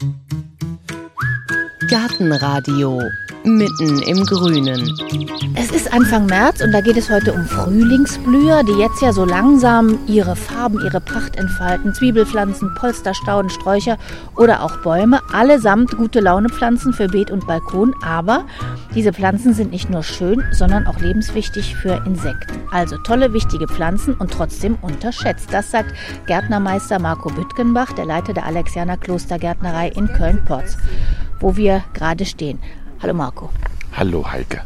Thank you. Gartenradio mitten im Grünen. Es ist Anfang März und da geht es heute um Frühlingsblüher, die jetzt ja so langsam ihre Farben, ihre Pracht entfalten. Zwiebelpflanzen, Polsterstauden, Sträucher oder auch Bäume, allesamt gute Launepflanzen für Beet und Balkon. Aber diese Pflanzen sind nicht nur schön, sondern auch lebenswichtig für Insekten. Also tolle, wichtige Pflanzen und trotzdem unterschätzt. Das sagt Gärtnermeister Marco Büttgenbach, der Leiter der Alexianer Klostergärtnerei in Köln-Porz, wo wir gerade stehen. Hallo Marco. Hallo Heike.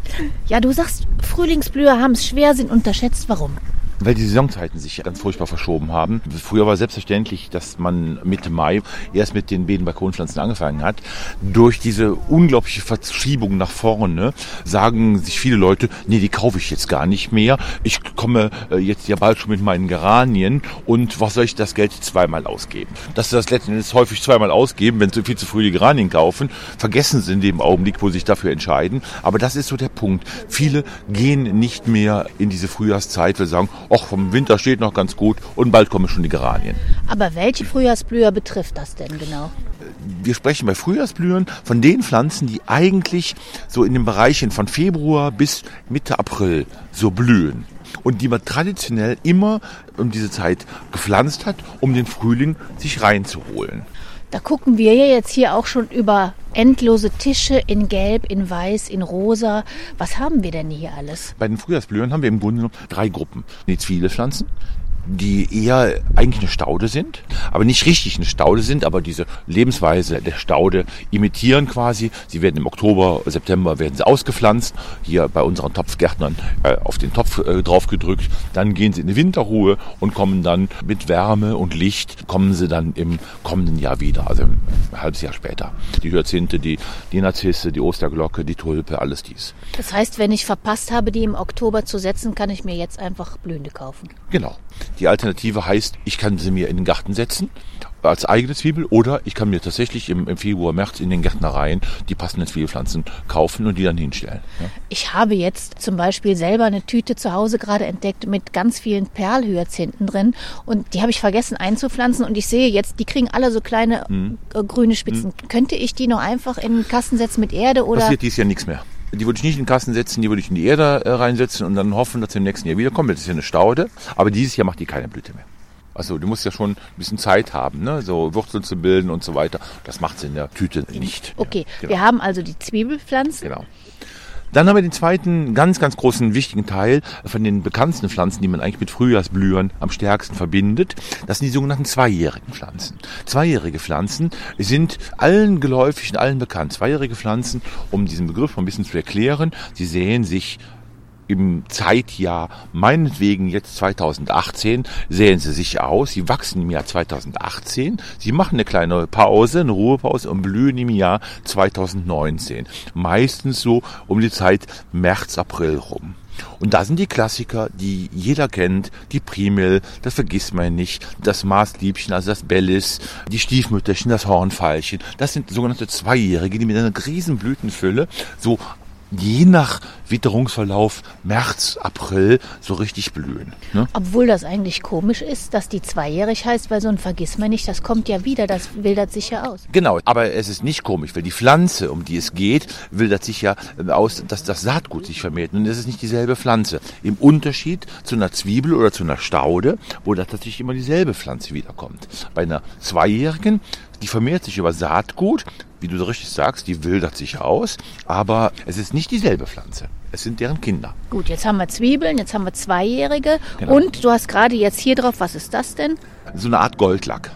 Ja, du sagst, Frühlingsblüher haben es schwer, sind unterschätzt. Warum? Weil die Saisonzeiten sich ganz furchtbar verschoben haben. Früher war selbstverständlich, dass man Mitte Mai erst mit den Beeten-Balkonpflanzen angefangen hat. Durch diese unglaubliche Verschiebung nach vorne sagen sich viele Leute, nee, die kaufe ich jetzt gar nicht mehr. Ich komme äh, jetzt ja bald schon mit meinen Geranien und was soll ich das Geld zweimal ausgeben? Dass sie das letztendlich häufig zweimal ausgeben, wenn sie viel zu früh die Geranien kaufen, vergessen sie in dem Augenblick, wo sie sich dafür entscheiden. Aber das ist so der Punkt. Viele gehen nicht mehr in diese Frühjahrszeit, wir sagen, ach, vom Winter steht noch ganz gut und bald kommen schon die Geranien. Aber welche Frühjahrsblüher betrifft das denn genau? Wir sprechen bei Frühjahrsblühern von den Pflanzen, die eigentlich so in den Bereichen von Februar bis Mitte April so blühen und die man traditionell immer um diese Zeit gepflanzt hat, um den Frühling sich reinzuholen. Da gucken wir ja jetzt hier auch schon über endlose Tische in Gelb, in Weiß, in Rosa. Was haben wir denn hier alles? Bei den Frühjahrsblühern haben wir im Grunde genommen drei Gruppen. Die Zwiebelpflanzen, die eher eigentlich eine Staude sind, aber nicht richtig eine Staude sind, aber diese Lebensweise der Staude imitieren quasi. Sie werden im Oktober, September werden sie ausgepflanzt, hier bei unseren Topfgärtnern äh, auf den Topf äh, draufgedrückt. Dann gehen sie in die Winterruhe und kommen dann mit Wärme und Licht, kommen sie dann im kommenden Jahr wieder, also ein halbes Jahr später. Die Hyazinthe, die, die Narzisse, die Osterglocke, die Tulpe, alles dies. Das heißt, wenn ich verpasst habe, die im Oktober zu setzen, kann ich mir jetzt einfach blühende kaufen. Genau. Die Alternative heißt, ich kann sie mir in den Garten setzen als eigene Zwiebel oder ich kann mir tatsächlich im, im Februar, März in den Gärtnereien die passenden Zwiebelpflanzen kaufen und die dann hinstellen. Ja. Ich habe jetzt zum Beispiel selber eine Tüte zu Hause gerade entdeckt mit ganz vielen Perlhyazinthen drin und die habe ich vergessen einzupflanzen und ich sehe jetzt, die kriegen alle so kleine hm. grüne Spitzen. Hm. Könnte ich die noch einfach in den Kasten setzen mit Erde oder? Passiert dies ja nichts mehr. Die würde ich nicht in den Kasten setzen, die würde ich in die Erde äh, reinsetzen und dann hoffen, dass sie im nächsten Jahr wiederkommen. Das ist ja eine Staude. Aber dieses Jahr macht die keine Blüte mehr. Also du musst ja schon ein bisschen Zeit haben, ne? so Wurzeln zu bilden und so weiter. Das macht sie in der Tüte nicht. Okay, ja, genau. wir haben also die Zwiebelpflanzen. Genau. Dann haben wir den zweiten ganz, ganz großen wichtigen Teil von den bekanntesten Pflanzen, die man eigentlich mit Frühjahrsblühern am stärksten verbindet. Das sind die sogenannten zweijährigen Pflanzen. Zweijährige Pflanzen sind allen geläufig und allen bekannt. Zweijährige Pflanzen, um diesen Begriff mal ein bisschen zu erklären, sie sehen sich im Zeitjahr, meinetwegen jetzt 2018, sehen sie sich aus. Sie wachsen im Jahr 2018. Sie machen eine kleine Pause, eine Ruhepause und blühen im Jahr 2019. Meistens so um die Zeit März, April rum. Und da sind die Klassiker, die jeder kennt, die Primel, das vergisst man nicht, das Maßliebchen, also das Bellis, die Stiefmütterchen, das Hornfeilchen. Das sind sogenannte Zweijährige, die mit einer riesen Blütenfülle so je nach Witterungsverlauf März, April so richtig blühen. Ne? Obwohl das eigentlich komisch ist, dass die zweijährig heißt, weil so ein Vergissmeinnicht, das kommt ja wieder, das wildert sich ja aus. Genau, aber es ist nicht komisch, weil die Pflanze, um die es geht, wildert sich ja äh, aus, dass das Saatgut sich vermehrt. Und es ist nicht dieselbe Pflanze. Im Unterschied zu einer Zwiebel oder zu einer Staude, wo da tatsächlich immer dieselbe Pflanze wiederkommt. Bei einer zweijährigen die vermehrt sich über Saatgut, wie du so richtig sagst, die wildert sich aus, aber es ist nicht dieselbe Pflanze. Es sind deren Kinder. Gut, jetzt haben wir Zwiebeln, jetzt haben wir Zweijährige genau. und du hast gerade jetzt hier drauf, was ist das denn? So eine Art Goldlack.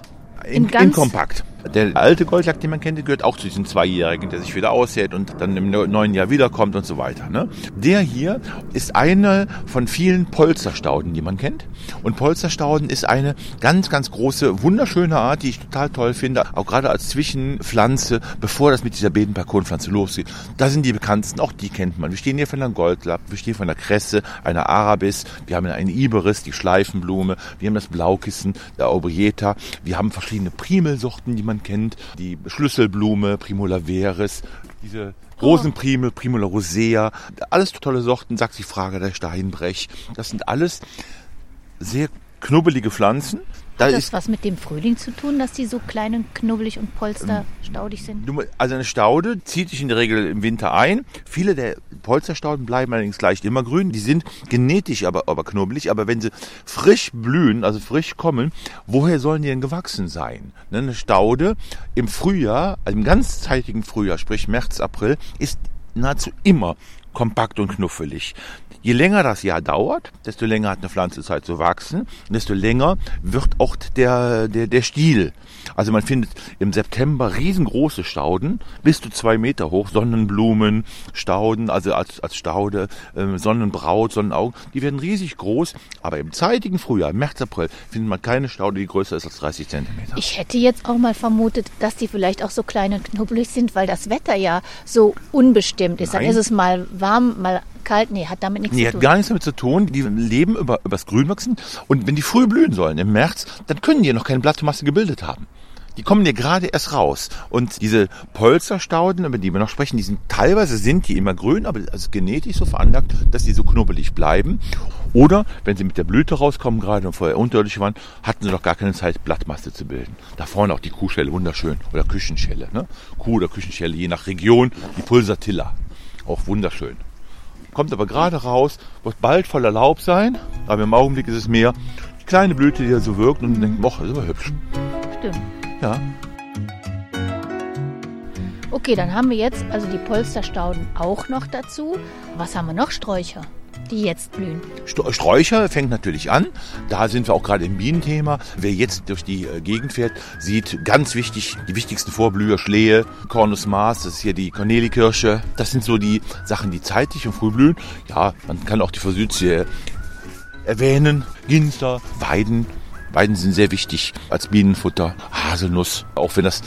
In, in, in kompakt. Der alte Goldlack, den man kennt, gehört auch zu diesem Zweijährigen, der sich wieder aussät und dann im neuen Jahr wiederkommt und so weiter. Ne? Der hier ist eine von vielen Polsterstauden, die man kennt. Und Polsterstauden ist eine ganz, ganz große, wunderschöne Art, die ich total toll finde, auch gerade als Zwischenpflanze, bevor das mit dieser Bedenbalkonpflanze losgeht. Da sind die bekanntesten, auch die kennt man. Wir stehen hier von der Goldlapp, wir stehen von der Kresse, einer Arabis, wir haben einen Iberis, die Schleifenblume, wir haben das Blaukissen, der Aubrieta, wir haben verschiedene Primelsorten, die man kennt, die Schlüsselblume, Primula veris, diese Rosenprimel, Primula rosea, alles tolle Sorten, Saxifraga, der Steinbrech. Das sind alles sehr knubbelige Pflanzen, Da Hat das ist was mit dem Frühling zu tun, dass die so klein und knubbelig und polsterstaudig sind? Also eine Staude zieht sich in der Regel im Winter ein. Viele der Polsterstauden bleiben allerdings gleich immer grün. Die sind genetisch aber, aber knubbelig. Aber wenn sie frisch blühen, also frisch kommen, woher sollen die denn gewachsen sein? Ne, Eine Staude im Frühjahr, also im ganzzeitigen Frühjahr, sprich März, April, ist nahezu immer kompakt und knuffelig. Je länger das Jahr dauert, desto länger hat eine Pflanze Zeit zu wachsen, desto länger wird auch der, der, der Stiel. Also man findet im September riesengroße Stauden, bis zu zwei Meter hoch, Sonnenblumen, Stauden, also als, als Staude, ähm, Sonnenbraut, Sonnenaugen, die werden riesig groß, aber im zeitigen Frühjahr, März, April, findet man keine Staude, die größer ist als 30 Zentimeter. Ich hätte jetzt auch mal vermutet, dass die vielleicht auch so klein und knubbelig sind, weil das Wetter ja so unbestimmt ist. Dann Nein. ist es mal warm, mal kalt. Nee, hat damit nichts Nee, zu hat tun. gar nichts damit zu tun. Die leben über, übers Grünwachsen. Und wenn die früh blühen sollen im März, dann können die ja noch keine Blattmasse gebildet haben. Die kommen ja gerade erst raus. Und diese Polsterstauden, über die wir noch sprechen, die sind teilweise sind die immer grün, aber ist genetisch so veranlagt, dass die so knubbelig bleiben. Oder wenn sie mit der Blüte rauskommen, gerade und vorher unterirdisch waren, hatten sie noch gar keine Zeit, Blattmasse zu bilden. Da vorne auch die Kuhschelle, wunderschön. Oder Küchenschelle. Ne? Kuh- oder Küchenschelle, je nach Region. Die Pulsatilla, auch wunderschön kommt aber gerade raus, wird bald voller Laub sein, aber im Augenblick ist es mehr die kleine Blüte, die da so wirkt und denkt, boah, ist aber hübsch. Stimmt. Ja. Okay, dann haben wir jetzt also die Polsterstauden auch noch dazu. Was haben wir noch? Sträucher, die jetzt blühen. St- Sträucher fängt natürlich an. Da sind wir auch gerade im Bienenthema. Wer jetzt durch die äh, Gegend fährt, sieht ganz wichtig die wichtigsten Vorblüher, Schlehe, Cornus Mars, das ist hier die Cornelikirsche. Das sind so die Sachen, die zeitig und früh blühen. Ja, man kann auch die Forsythie erwähnen. Ginster, Weiden. Weiden sind sehr wichtig als Bienenfutter. Haselnuss, auch wenn das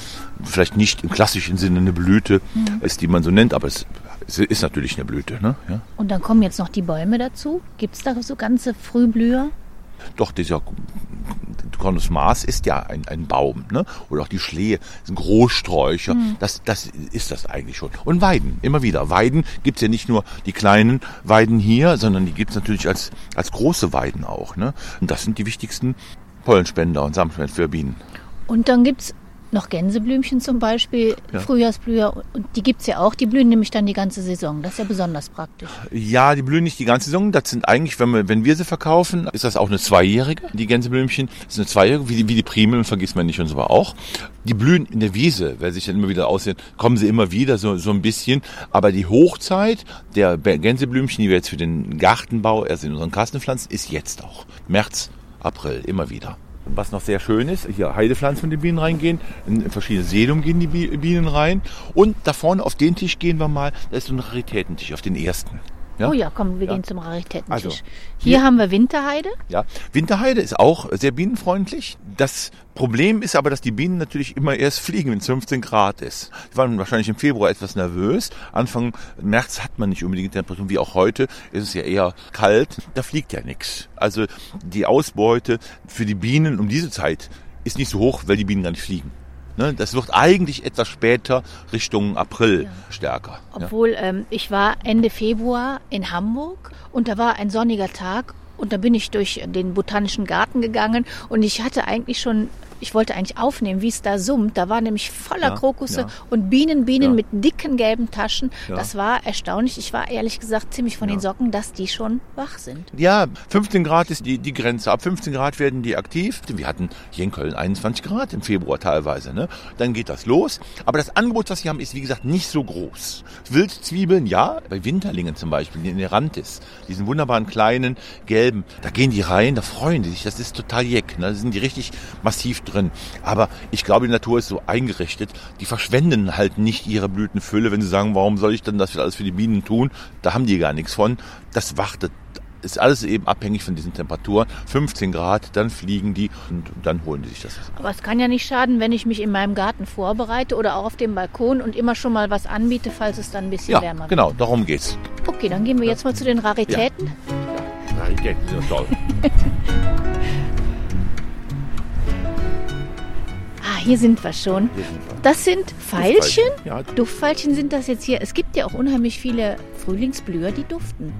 vielleicht nicht im klassischen Sinne eine Blüte ist, die man so nennt, aber es, es ist natürlich eine Blüte. Ne? Ja. Und dann kommen jetzt noch die Bäume dazu. Gibt es da so ganze Frühblüher? Doch, dieser Cornus Mars ist ja ein, ein Baum, ne? Oder auch die Schlehe, sind Großsträucher. Das, das ist das eigentlich schon. Und Weiden, immer wieder. Weiden gibt's ja nicht nur die kleinen Weiden hier, sondern die gibt's natürlich als, als große Weiden auch. Ne? Und das sind die wichtigsten Pollenspender und Samenspender für Bienen. Und dann gibt es noch Gänseblümchen zum Beispiel, Ja. Frühjahrsblüher. Und die gibt es ja auch. Die blühen nämlich dann die ganze Saison. Das ist ja besonders praktisch. Ja, die blühen nicht die ganze Saison. Das sind eigentlich, wenn wir, wenn wir sie verkaufen, ist das auch eine zweijährige. Die Gänseblümchen das ist eine zweijährige, wie die, wie die Primeln, vergisst man nicht und so aber auch. Die blühen in der Wiese, weil sich dann immer wieder aussehen, kommen sie immer wieder so, so ein bisschen. Aber die Hochzeit der Gänseblümchen, die wir jetzt für den Gartenbau, erst in unseren Kastenpflanzen, ist jetzt auch. März, April, immer wieder. Was noch sehr schön ist, hier Heidepflanzen von den Bienen reingehen, in verschiedene Sedum gehen die Bi- Bienen rein. Und da vorne auf den Tisch gehen wir mal, da ist so ein Raritätentisch, auf den ersten. Ja? Oh ja, komm, wir Ja. gehen zum Raritätentisch. Also, hier, hier- haben wir Winterheide. Ja, Winterheide ist auch sehr bienenfreundlich. Das Problem ist aber, dass die Bienen natürlich immer erst fliegen, wenn es 15 Grad ist. Sie waren wahrscheinlich im Februar etwas nervös. Anfang März hat man nicht unbedingt Temperaturen, wie auch heute ist es ja eher kalt. Da fliegt ja nichts. Also die Ausbeute für die Bienen um diese Zeit ist nicht so hoch, weil die Bienen gar nicht fliegen. Ne, das wird eigentlich etwas später Richtung April stärker. Ja. Obwohl ähm, ich war Ende Februar in Hamburg und da war ein sonniger Tag und da bin ich durch den botanischen Garten gegangen und ich hatte eigentlich schon, ich wollte eigentlich aufnehmen, wie es da summt. Da war nämlich voller Ja, Krokusse ja. und Bienen, Bienen Ja. mit dicken gelben Taschen. Das war erstaunlich. Ich war ehrlich gesagt ziemlich von den Socken, dass die schon wach sind. Ja, 15 Grad ist die, die Grenze. Ab 15 Grad werden die aktiv. Wir hatten hier in Köln 21 Grad im Februar teilweise. Ne? Dann geht das los. Aber das Angebot, was sie haben, ist wie gesagt nicht so groß. Wildzwiebeln, ja, bei Winterlingen zum Beispiel, in der ist. Diesen wunderbaren kleinen gelben. Da gehen die rein, da freuen die sich. Das ist total jeck. Ne? Da sind die richtig massiv drin. Aber ich glaube, die Natur ist so eingerichtet. Die verschwenden halt nicht ihre Blütenfülle, wenn sie sagen, warum soll ich denn das alles für die Bienen tun? Da haben die gar nichts von. Das wartet ist alles eben abhängig von diesen Temperaturen. 15 Grad, dann fliegen die und dann holen die sich das. Aber es kann ja nicht schaden, wenn ich mich in meinem Garten vorbereite oder auch auf dem Balkon und immer schon mal was anbiete, falls es dann ein bisschen Ja, wärmer wird. genau, darum geht's. Okay, dann gehen wir jetzt mal zu den Raritäten. Raritäten sind toll. Hier sind wir schon. Hier sind wir. Das sind Veilchen. Ja, Duftveilchen sind das jetzt hier. Es gibt ja auch unheimlich viele Frühlingsblüher, die duften.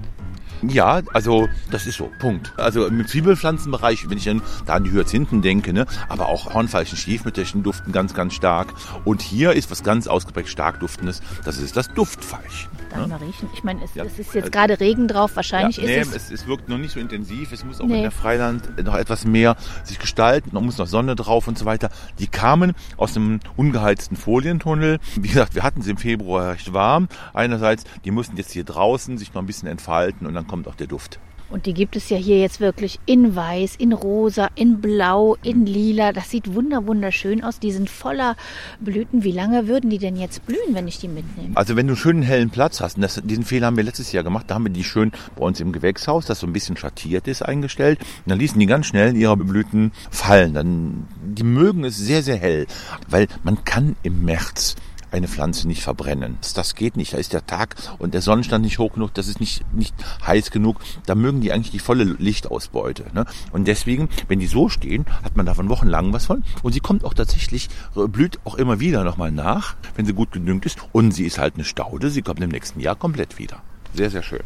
Ja, also das ist so, Punkt. Also im Zwiebelpflanzenbereich, wenn ich dann da an die Hyazinthen denke, ne, aber auch Hornfeilchen, Stiefmütterchen duften ganz, ganz stark. Und hier ist was ganz ausgeprägt stark duftendes, das ist das Duftveilchen. Darf ich mal riechen? Ich meine, es, Ja. es ist jetzt gerade Regen drauf, wahrscheinlich ja, nee, ist es. es, es wirkt noch nicht so intensiv. Es muss auch Nee. in der Freiland noch etwas mehr sich gestalten. Man muss noch Sonne drauf und so weiter. Die kamen aus einem ungeheizten Folientunnel. Wie gesagt, wir hatten sie im Februar recht warm. Einerseits, die mussten jetzt hier draußen sich noch ein bisschen entfalten und dann kommt auch der Duft. Und die gibt es ja hier jetzt wirklich in weiß, in rosa, in blau, in lila. Das sieht wunder wunderschön aus. Die sind voller Blüten. Wie lange würden die denn jetzt blühen, wenn ich die mitnehme? Also wenn du einen schönen hellen Platz hast, und das, diesen Fehler haben wir letztes Jahr gemacht, da haben wir die schön bei uns im Gewächshaus, das so ein bisschen schattiert ist, eingestellt. Und dann ließen die ganz schnell ihre Blüten fallen. Dann, die mögen es sehr, sehr hell, weil man kann im März eine Pflanze nicht verbrennen. Das- geht nicht. Da ist der Tag und der Sonnenstand nicht hoch genug, das ist nicht, nicht heiß genug. Da mögen die eigentlich die volle Lichtausbeute. Ne? Und deswegen, wenn die so stehen, hat man davon wochenlang was von. Und sie kommt auch tatsächlich, äh, blüht auch immer wieder nochmal nach, wenn sie gut gedüngt ist. Und sie ist halt eine Staude. Sie kommt im nächsten Jahr komplett wieder. Sehr, sehr schön.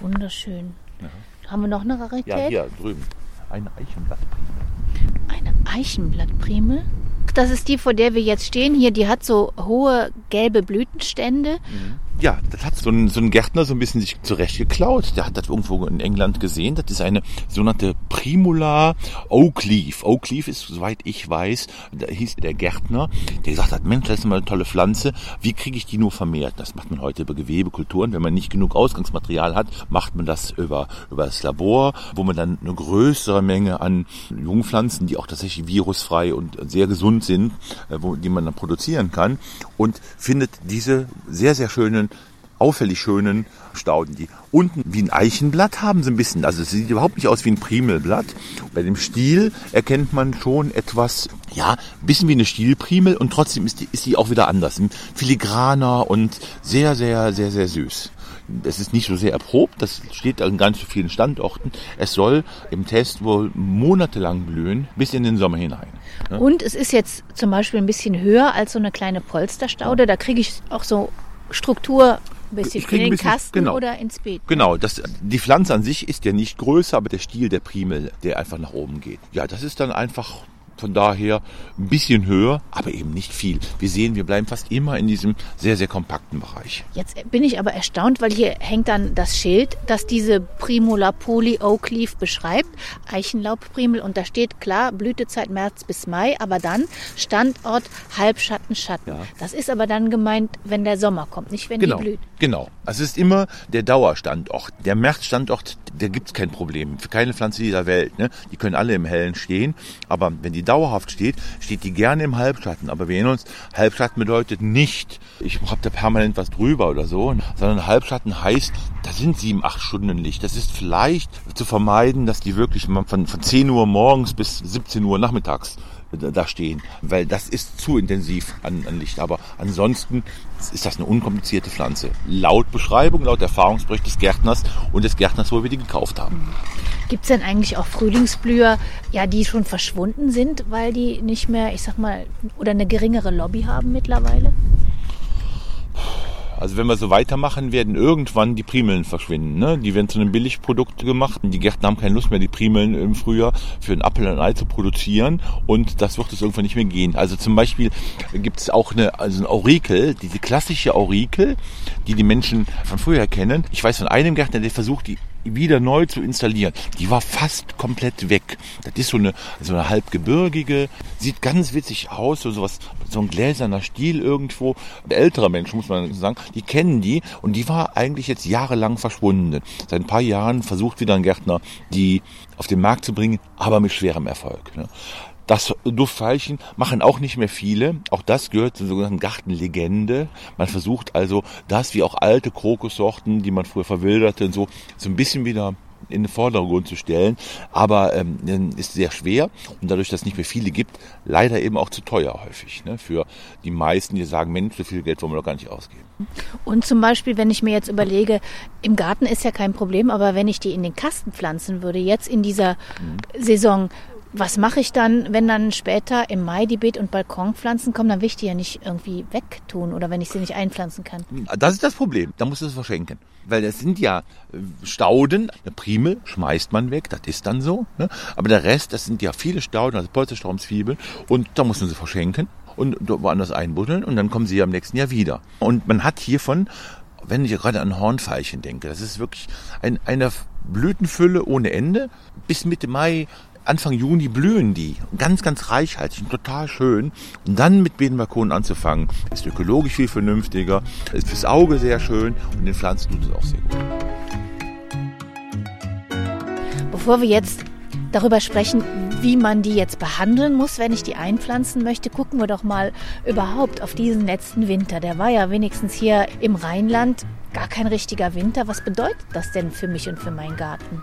Wunderschön. Haben wir noch eine Rarität? Ja, hier drüben. Eine Eichenblattprime. Eine Eichenblattprimel. Das ist die, vor der wir jetzt stehen. Hier, die hat so hohe gelbe Blütenstände. Ja, das hat so ein, so ein Gärtner so ein bisschen sich zurechtgeklaut. Der hat das irgendwo in England gesehen. Das ist eine sogenannte Primula Oakleaf. Oakleaf ist, soweit ich weiß, da hieß der Gärtner, der gesagt hat, Mensch, das ist mal eine tolle Pflanze. Wie kriege ich die nur vermehrt? Das macht man heute über Gewebekulturen. Wenn man nicht genug Ausgangsmaterial hat, macht man das über, über das Labor, wo man dann eine größere Menge an Jungpflanzen, die auch tatsächlich virusfrei und sehr gesund sind, äh, wo, die man dann produzieren kann und findet diese sehr, sehr schönen auffällig schönen Stauden, die unten wie ein Eichenblatt haben, so ein bisschen. Also es sieht überhaupt nicht aus wie ein Primelblatt. Bei dem Stiel erkennt man schon etwas, ja, ein bisschen wie eine Stielprimel und trotzdem ist die, ist die auch wieder anders. Filigraner und sehr, sehr, sehr, sehr süß. Es ist nicht so sehr erprobt, das steht an ganz vielen Standorten. Es soll im Test wohl monatelang blühen, bis in den Sommer hinein. Ja. Und es ist jetzt zum Beispiel ein bisschen höher als so eine kleine Polsterstaude. Da kriege ich auch so Struktur bisschen Ich in den bisschen- Kasten genau. oder ins Beet. Genau, das, die Pflanze an sich ist ja nicht größer, aber der Stiel der Primel, der einfach nach oben geht. Ja, das ist dann einfach von daher ein bisschen höher, aber eben nicht viel. Wir sehen, wir bleiben fast immer in diesem sehr, sehr kompakten Bereich. Jetzt bin ich aber erstaunt, weil hier hängt dann das Schild, das diese Primula poly Oak Leaf beschreibt, Eichenlaubprimel und da steht klar Blütezeit März bis Mai, aber dann Standort Halbschatten Schatten. Ja. Das ist aber dann gemeint, wenn der Sommer kommt, nicht wenn Genau, die blüht. genau. Es ist immer der Dauerstandort. Der Märzstandort, der gibt's kein Problem. Für keine Pflanze dieser Welt. Ne? Die können alle im Hellen stehen. Aber wenn die dauerhaft steht, steht die gerne im Halbschatten. Aber wir erinnern uns, Halbschatten bedeutet nicht, ich habe da permanent was drüber oder so, sondern Halbschatten heißt, da sind sieben, acht Stunden Licht. Das ist vielleicht zu vermeiden, dass die wirklich von, von 10 Uhr morgens bis 17 Uhr nachmittags da stehen, weil das ist zu intensiv an, an Licht. Aber ansonsten ist das eine unkomplizierte Pflanze. Laut Beschreibung, laut Erfahrungsbericht des Gärtners und des Gärtners, wo wir die gekauft haben. Gibt es denn eigentlich auch Frühlingsblüher, ja, die schon verschwunden sind, weil die nicht mehr, ich sag mal, oder eine geringere Lobby haben mittlerweile? Also wenn wir so weitermachen, werden irgendwann die Primeln verschwinden. Ne? Die werden zu einem Billigprodukt gemacht. Die Gärtner haben keine Lust mehr, die Primeln im Frühjahr für einen Apfel und ein Ei zu produzieren. Und das wird es irgendwann nicht mehr gehen. Also zum Beispiel gibt es auch eine, also ein Aurikel, diese klassische Aurikel, die die Menschen von früher kennen. Ich weiß von einem Gärtner, der versucht, die wieder neu zu installieren. Die war fast komplett weg. Das ist so eine, so eine halbgebirgige, sieht ganz witzig aus, so sowas, so ein gläserner Stiel irgendwo. Ältere Menschen, muss man sagen, die kennen die und die war eigentlich jetzt jahrelang verschwunden. Seit ein paar Jahren versucht wieder ein Gärtner, die auf den Markt zu bringen, aber mit schwerem Erfolg. Ne? Das Duftveilchen machen auch nicht mehr viele. Auch das gehört zur sogenannten Gartenlegende. Man versucht also, das wie auch alte Krokussorten, die man früher verwilderte und so, so ein bisschen wieder in den Vordergrund zu stellen. Aber ähm, ist sehr schwer und dadurch, dass es nicht mehr viele gibt, leider eben auch zu teuer häufig. Ne? Für die meisten, die sagen, Mensch, so viel Geld wollen wir doch gar nicht ausgeben. Und zum Beispiel, wenn ich mir jetzt überlege, im Garten ist ja kein Problem, aber wenn ich die in den Kasten pflanzen würde, jetzt in dieser Saison, Was mache ich dann, wenn dann später im Mai die Beet- und Balkonpflanzen kommen? Dann will ich die ja nicht irgendwie wegtun oder wenn ich sie nicht einpflanzen kann. Das ist das Problem. Da musst du es verschenken. Weil das sind ja äh, Stauden. Eine Primel schmeißt man weg, das ist dann so. Ne? Aber der Rest, das sind ja viele Stauden, also Polsterstrauchzwiebeln. Und da muss man sie verschenken und woanders einbuddeln und dann kommen sie ja im nächsten Jahr wieder. Und man hat hiervon, wenn ich gerade an Hornfeilchen denke, das ist wirklich ein, eine Blütenfülle ohne Ende. Bis Mitte Mai Anfang Juni blühen die. Ganz, ganz reichhaltig und total schön. Und dann mit Bedenbalkonen anzufangen, ist ökologisch viel vernünftiger, ist fürs Auge sehr schön und den Pflanzen tut es auch sehr gut. Bevor wir jetzt darüber sprechen, wie man die jetzt behandeln muss, wenn ich die einpflanzen möchte, gucken wir doch mal überhaupt auf diesen letzten Winter. Der war ja wenigstens hier im Rheinland gar kein richtiger Winter. Was bedeutet das denn für mich und für meinen Garten?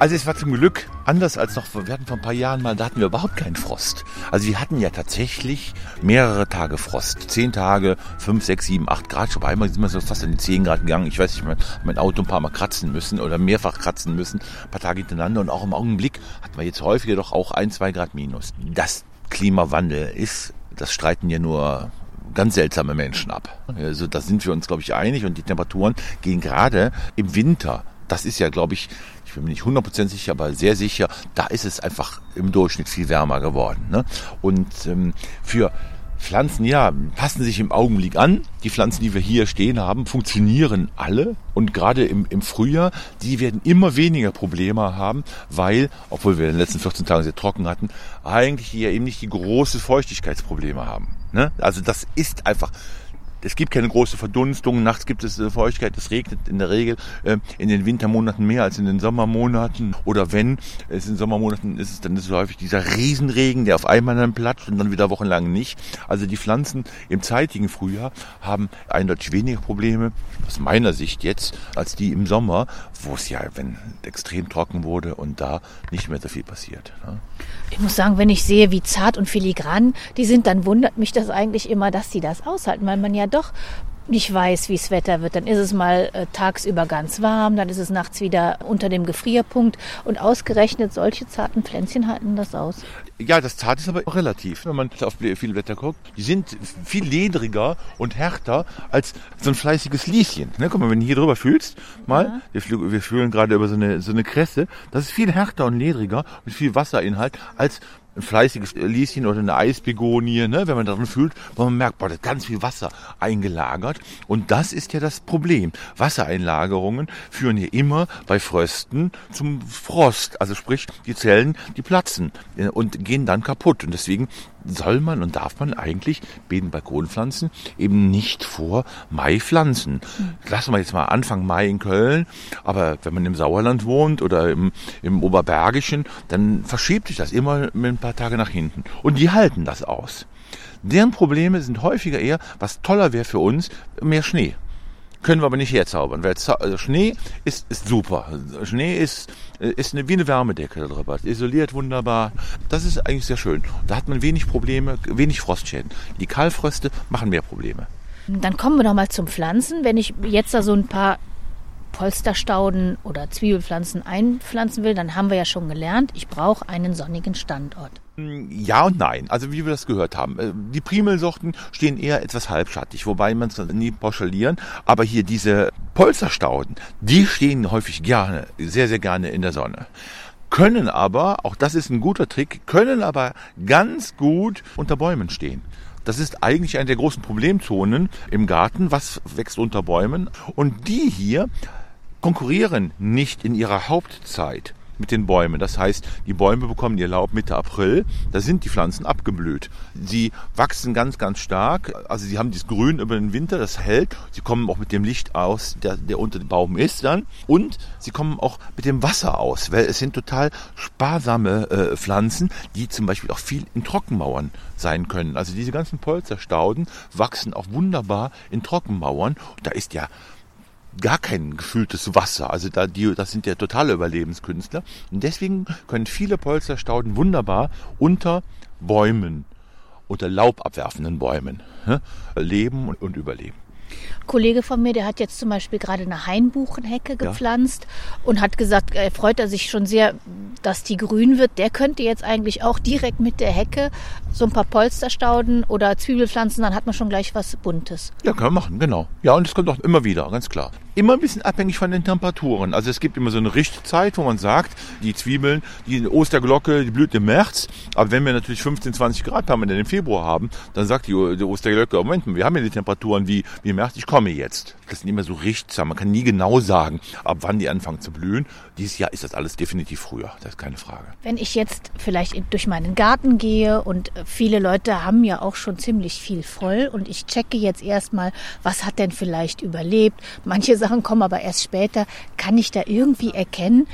Also es war zum Glück anders als noch, wir hatten vor ein paar Jahren mal, da hatten wir überhaupt keinen Frost. Also wir hatten ja tatsächlich mehrere Tage Frost. Zehn Tage, fünf, sechs, sieben, acht Grad. Schon einmal sind wir so fast an die zehn Grad gegangen. Ich weiß nicht, mein, mein Auto ein paar Mal kratzen müssen oder mehrfach kratzen müssen, ein paar Tage hintereinander. Und auch im Augenblick hatten wir jetzt häufiger doch auch ein, zwei Grad minus. Das Klimawandel ist, das streiten ja nur ganz seltsame Menschen ab. Also da sind wir uns, glaube ich, einig und die Temperaturen gehen gerade im Winter. Das ist ja, glaube ich, ich bin mir nicht 100% sicher, aber sehr sicher, da ist es einfach im Durchschnitt viel wärmer geworden. Ne? Und ähm, für Pflanzen, ja, passen sich im Augenblick an. Die Pflanzen, die wir hier stehen haben, funktionieren alle. Und gerade im, im Frühjahr, die werden immer weniger Probleme haben, weil, obwohl wir in den letzten 14 Tagen sehr trocken hatten, eigentlich hier eben nicht die große Feuchtigkeitsprobleme haben. Ne? Also das ist einfach es gibt keine große Verdunstung, nachts gibt es äh, Feuchtigkeit, es regnet in der Regel äh, in den Wintermonaten mehr als in den Sommermonaten. Oder wenn es in Sommermonaten ist, dann ist es häufig dieser Riesenregen, der auf einmal dann platscht und dann wieder wochenlang nicht. Also die Pflanzen im zeitigen Frühjahr haben eindeutig weniger Probleme, aus meiner Sicht jetzt, als die im Sommer, wo es ja, wenn extrem trocken wurde und da nicht mehr so viel passiert. Ne? Ich muss sagen, wenn ich sehe, wie zart und filigran die sind, dann wundert mich das eigentlich immer, dass sie das aushalten, weil man ja doch nicht weiß, wie das Wetter wird. Dann ist es mal äh, tagsüber ganz warm, dann ist es nachts wieder unter dem Gefrierpunkt und ausgerechnet solche zarten Pflänzchen halten das aus. Ja, das zart ist aber relativ, wenn man auf viel Wetter guckt. Die sind viel ledriger und härter als so ein fleißiges Lieschen. Ne, guck mal, wenn du hier drüber fühlst, mal, ja. wir, wir fühlen gerade über so eine, so eine Kresse, das ist viel härter und ledriger mit viel Wasserinhalt als ein fleißiges Lieschen oder eine Eisbegonie, ne, wenn man darin fühlt, wo man merkt, boah, da ist ganz viel Wasser eingelagert. Und das ist ja das Problem. Wassereinlagerungen führen hier immer bei Frösten zum Frost. Also sprich, die Zellen, die platzen äh, und gehen dann kaputt. Und deswegen soll man und darf man eigentlich Bedenbalkonpflanzen eben nicht vor Mai pflanzen. Lassen wir jetzt mal Anfang Mai in Köln, aber wenn man im Sauerland wohnt oder im, im Oberbergischen, dann verschiebt sich das immer ein paar Tage nach hinten. Und die halten das aus. Deren Probleme sind häufiger eher, was toller wäre für uns, mehr Schnee. Können wir aber nicht herzaubern, weil also Schnee ist, ist super. Schnee ist, ist eine, wie eine Wärmedecke darüber. Isoliert wunderbar. Das ist eigentlich sehr schön. Da hat man wenig Probleme, wenig Frostschäden. Die Kahlfröste machen mehr Probleme. Dann kommen wir noch mal zum Pflanzen. Wenn ich jetzt da so ein paar Polsterstauden oder Zwiebelpflanzen einpflanzen will, dann haben wir ja schon gelernt, ich brauche einen sonnigen Standort. Ja und nein. Also wie wir das gehört haben. Äh, die Primelsorten stehen eher etwas halbschattig, wobei man es nie pauschalieren. Aber hier diese Polsterstauden, die stehen häufig gerne, sehr, sehr gerne in der Sonne können aber, auch das ist ein guter Trick, können aber ganz gut unter Bäumen stehen. Das ist eigentlich eine der großen Problemzonen im Garten. Was wächst unter Bäumen? Und die hier konkurrieren nicht in ihrer Hauptzeit mit den Bäumen. Das heißt, die Bäume bekommen ihr Laub Mitte April. Da sind die Pflanzen abgeblüht. Sie wachsen ganz, ganz stark. Also sie haben dieses Grün über den Winter, das hält. Sie kommen auch mit dem Licht aus, der, der unter dem Baum ist dann. Und sie kommen auch mit dem Wasser aus, weil es sind total sparsame äh, Pflanzen, die zum Beispiel auch viel in Trockenmauern sein können. Also diese ganzen Polsterstauden wachsen auch wunderbar in Trockenmauern. Und da ist ja gar kein gefühltes Wasser. Also da, die, das sind ja totale Überlebenskünstler. Und deswegen können viele Polsterstauden wunderbar unter Bäumen, unter laubabwerfenden Bäumen leben und, und überleben. Kollege von mir, der hat jetzt zum Beispiel gerade eine Hainbuchenhecke gepflanzt und hat gesagt, er freut er sich schon sehr, dass die grün wird. Der könnte jetzt eigentlich auch direkt mit der Hecke so ein paar Polsterstauden oder Zwiebelpflanzen, dann hat man schon gleich was Buntes. Ja, kann man machen, genau. Ja, und es kommt auch immer wieder, ganz klar. Immer ein bisschen abhängig von den Temperaturen. Also es gibt immer so eine Richtzeit, wo man sagt, die Zwiebeln, die Osterglocke, die blüht im März. Aber wenn wir natürlich 15, 20 Grad permanent im Februar haben, dann sagt die, die Osterglocke, Moment, wir haben ja die Temperaturen wie, wie im März, ich komme jetzt. Das sind immer so Richtzahl. Man kann nie genau sagen, ab wann die anfangen zu blühen. Dieses Jahr ist das alles definitiv früher, das ist keine Frage. Wenn ich jetzt vielleicht durch meinen Garten gehe und viele Leute haben ja auch schon ziemlich viel voll und ich checke jetzt erstmal, was hat denn vielleicht überlebt. Manche Sachen kommen aber erst später. Kann ich da irgendwie erkennen,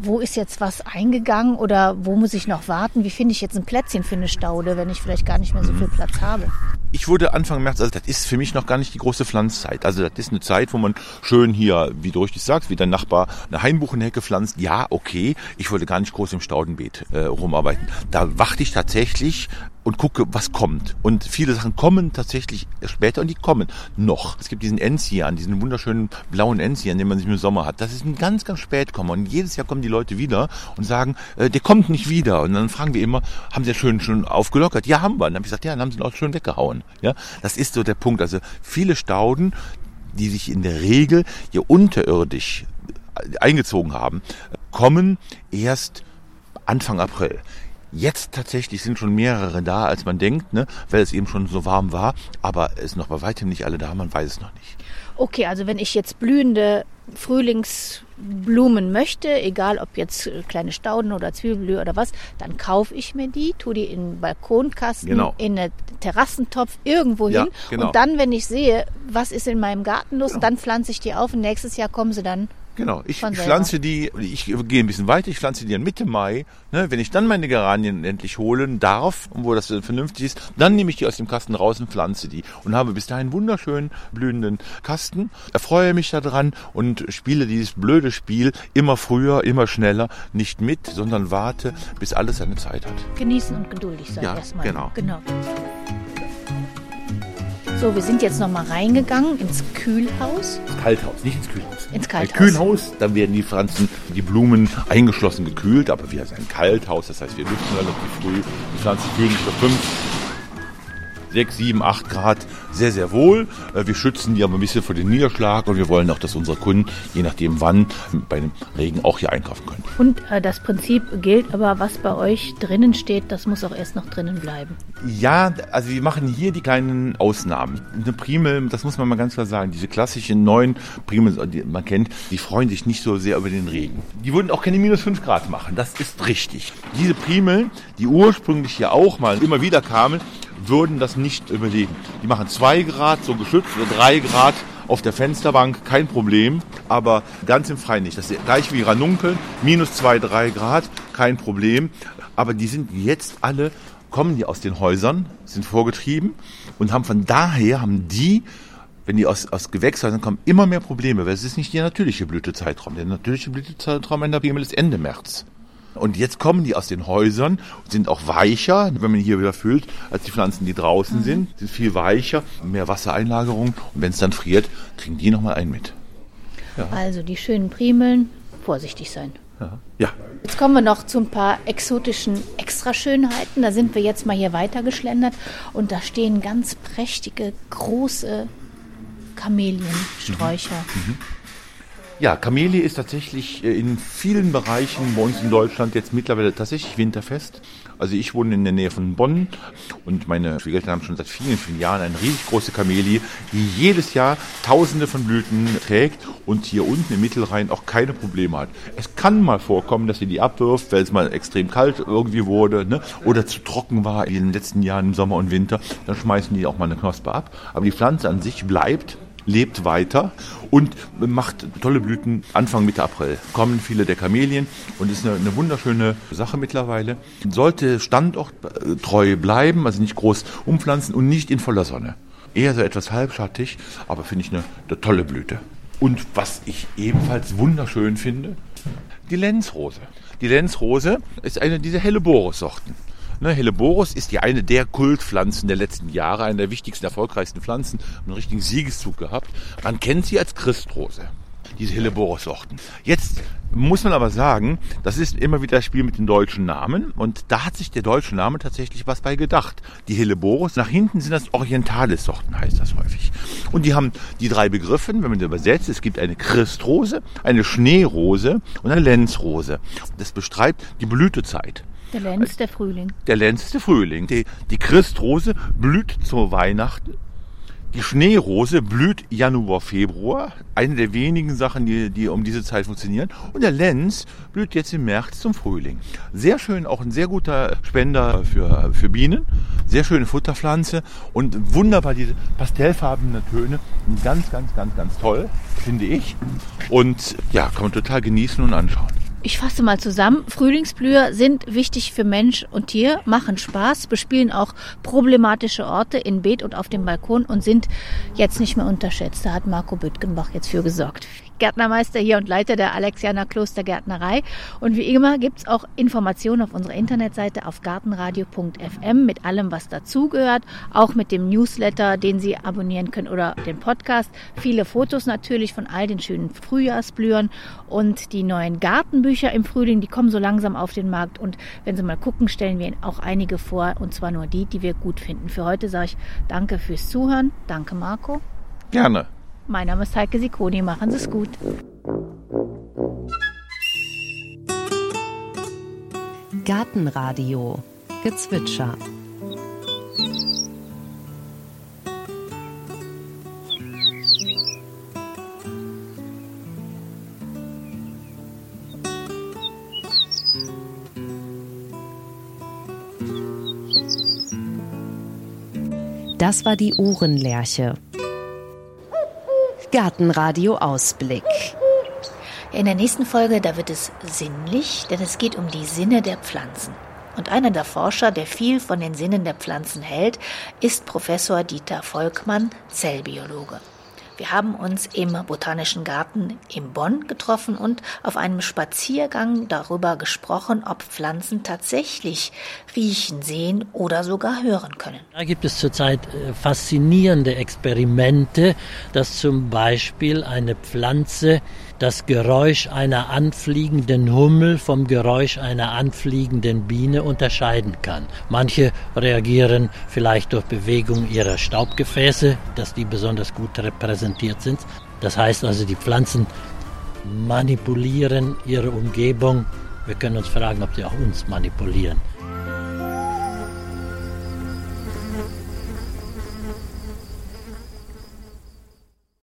wo ist jetzt was eingegangen oder wo muss ich noch warten? Wie finde ich jetzt ein Plätzchen für eine Staude, wenn ich vielleicht gar nicht mehr so viel Platz habe? Ich wurde Anfang März, also das ist für mich noch gar nicht die große Pflanzzeit. Also das ist eine Zeit, wo man schön hier, wie du richtig sagst, wie dein Nachbar eine Hainbuchenhecke pflanzt. Ja, okay. Ich wollte gar nicht groß im Staudenbeet äh, rumarbeiten. Da warte ich tatsächlich und gucke, was kommt. Und viele Sachen kommen tatsächlich später und die kommen noch. Es gibt diesen Enzian, diesen wunderschönen blauen Enzian, den man sich im Sommer hat. Das ist ein ganz, ganz Spätkommer. Und jedes Jahr kommen die Leute wieder und sagen, äh, der kommt nicht wieder. Und dann fragen wir immer, haben sie ja schön schon aufgelockert? Ja, haben wir. Und dann habe ich gesagt, ja, dann haben sie ihn auch schön weggehauen. Ja, das ist so der Punkt. Also viele Stauden, die sich in der Regel hier unterirdisch eingezogen haben, kommen erst Anfang April. Jetzt tatsächlich sind schon mehrere da, als man denkt, ne, weil es eben schon so warm war. Aber es sind noch bei weitem nicht alle da, man weiß es noch nicht. Okay, also wenn ich jetzt blühende Frühlingsblumen möchte, egal ob jetzt kleine Stauden oder Zwiebelblühe oder was, dann kaufe ich mir die, tue die in einen Balkonkasten, Genau. in einen Terrassentopf, irgendwo Ja, hin. genau. Und dann, wenn ich sehe, was ist in meinem Garten los, dann pflanze ich die auf und nächstes Jahr kommen sie dann. Genau, ich pflanze die, ich gehe ein bisschen weiter, ich pflanze die dann Mitte Mai. Ne, wenn ich dann meine Geranien endlich holen darf, wo das vernünftig ist, dann nehme ich die aus dem Kasten raus und pflanze die. Und habe bis dahin einen wunderschönen blühenden Kasten, erfreue mich daran und spiele dieses blöde Spiel immer früher, immer schneller, nicht mit, sondern warte, bis alles seine Zeit hat. Genießen und geduldig sein Ja, erstmal. genau. genau. So, wir sind jetzt nochmal reingegangen ins Kühlhaus. Ins Kalthaus, nicht ins Kühlhaus. Ins Kalthaus. Ein Kühlhaus, dann werden die Pflanzen, die Blumen eingeschlossen gekühlt, aber wir sind ein Kalthaus, das heißt, wir lüften relativ früh. Die Pflanzen kriegen für fünf, sechs, sieben, acht Grad sehr, sehr wohl. Äh, Wir schützen die aber ein bisschen vor dem Niederschlag und wir wollen auch, dass unsere Kunden, je nachdem wann, bei dem Regen auch hier einkaufen können. Und äh, das Prinzip gilt aber, was bei euch drinnen steht, das muss auch erst noch drinnen bleiben. Ja, also wir machen hier die kleinen Ausnahmen. Eine Primel, das muss man mal ganz klar sagen, diese klassischen neuen Primeln, die man kennt, die freuen sich nicht so sehr über den Regen. Die würden auch keine minus 5 Grad machen, das ist richtig. Diese Primeln, die ursprünglich hier auch mal immer wieder kamen, würden das nicht überleben. Die machen 2 Grad, so geschützt, oder 3 Grad auf der Fensterbank, kein Problem, aber ganz im Freien nicht. Das ist gleich wie Ranunkeln, minus 2, 3 Grad, kein Problem. Aber die sind jetzt alle kommen die aus den Häusern, sind vorgetrieben und haben von daher haben die, wenn die aus, aus Gewächshäusern kommen, immer mehr Probleme, weil es ist nicht der natürliche Blütezeitraum. Der natürliche Blütezeitraum einer Primel ist Ende März. Und jetzt kommen die aus den Häusern und sind auch weicher, wenn man hier wieder füllt, als die Pflanzen, die draußen sind, sind viel weicher, mehr Wassereinlagerung und wenn es dann friert, kriegen die nochmal einen mit. Also die schönen Primeln, vorsichtig sein. Ja. ja. Jetzt kommen wir noch zu ein paar exotischen Extraschönheiten. Da sind wir jetzt mal hier weitergeschlendert und da stehen ganz prächtige, große Kameliensträucher. Ja, Kamelie ist tatsächlich äh, in vielen Bereichen bei uns in Deutschland jetzt mittlerweile tatsächlich winterfest. Also ich wohne in der Nähe von Bonn und meine Schwiegereltern haben schon seit vielen, vielen Jahren eine riesig große Kamelie, die jedes Jahr tausende von Blüten trägt und hier unten im Mittelrhein auch keine Probleme hat. Es kann mal vorkommen, dass sie die abwirft, weil es mal extrem kalt irgendwie wurde ne? oder zu trocken war in den letzten Jahren im Sommer und Winter. Dann schmeißen die auch mal eine Knospe ab. Aber die Pflanze an sich bleibt lebt weiter und macht tolle Blüten Anfang Mitte April. Kommen viele der Kamelien und ist eine, eine wunderschöne Sache mittlerweile. Sollte standorttreu bleiben, also nicht groß umpflanzen und nicht in voller Sonne. Eher so etwas halbschattig, aber finde ich eine, eine tolle Blüte. Und was ich ebenfalls wunderschön finde, die Lenzrose. Die Lenzrose ist eine dieser helle Boris-Sorten. Ne, Helleborus ist die eine der Kultpflanzen der letzten Jahre, eine der wichtigsten, erfolgreichsten Pflanzen, einen richtigen Siegeszug gehabt. Man kennt sie als Christrose diese Hilleborus-Sorten. Jetzt muss man aber sagen, das ist immer wieder das Spiel mit den deutschen Namen und da hat sich der deutsche Name tatsächlich was bei gedacht. Die Hilleborus, nach hinten sind das Orientales-Sorten, heißt das häufig. Und die haben die drei Begriffe, wenn man sie übersetzt, es gibt eine Christrose, eine Schneerose und eine Lenzrose. Das beschreibt die Blütezeit. Der Lenz, der Frühling. Der Lenz, der Frühling. Die, die Christrose blüht zur Weihnachten die Schneerose blüht Januar, Februar. Eine der wenigen Sachen, die, die um diese Zeit funktionieren. Und der Lenz blüht jetzt im März zum Frühling. Sehr schön, auch ein sehr guter Spender für, für Bienen. Sehr schöne Futterpflanze und wunderbar diese pastellfarbenen Töne. Ganz, ganz, ganz, ganz toll, finde ich. Und ja, kann man total genießen und anschauen. Ich fasse mal zusammen. Frühlingsblüher sind wichtig für Mensch und Tier, machen Spaß, bespielen auch problematische Orte in Beet und auf dem Balkon und sind jetzt nicht mehr unterschätzt. Da hat Marco Büttgenbach jetzt für gesorgt. Gärtnermeister hier und Leiter der Alexianer Klostergärtnerei. Und wie immer gibt's auch Informationen auf unserer Internetseite auf gartenradio.fm mit allem, was dazugehört. Auch mit dem Newsletter, den Sie abonnieren können oder den Podcast. Viele Fotos natürlich von all den schönen Frühjahrsblühern und die neuen Gartenbücher im Frühling, die kommen so langsam auf den Markt. Und wenn Sie mal gucken, stellen wir Ihnen auch einige vor und zwar nur die, die wir gut finden. Für heute sage ich danke fürs Zuhören. Danke, Marco. Gerne. Mein Name ist Heike Sikoni. Machen Sie es gut. Gartenradio Gezwitscher Das war die Uhrenlerche. Gartenradio Ausblick. In der nächsten Folge, da wird es sinnlich, denn es geht um die Sinne der Pflanzen. Und einer der Forscher, der viel von den Sinnen der Pflanzen hält, ist Professor Dieter Volkmann, Zellbiologe. Wir haben uns im Botanischen Garten in Bonn getroffen und auf einem Spaziergang darüber gesprochen, ob Pflanzen tatsächlich riechen, sehen oder sogar hören können. Da gibt es zurzeit äh, faszinierende Experimente, dass zum Beispiel eine Pflanze das Geräusch einer anfliegenden Hummel vom Geräusch einer anfliegenden Biene unterscheiden kann. Manche reagieren vielleicht durch Bewegung ihrer Staubgefäße, dass die besonders gut repräsentiert sind. Das heißt also, die Pflanzen manipulieren ihre Umgebung. Wir können uns fragen, ob sie auch uns manipulieren.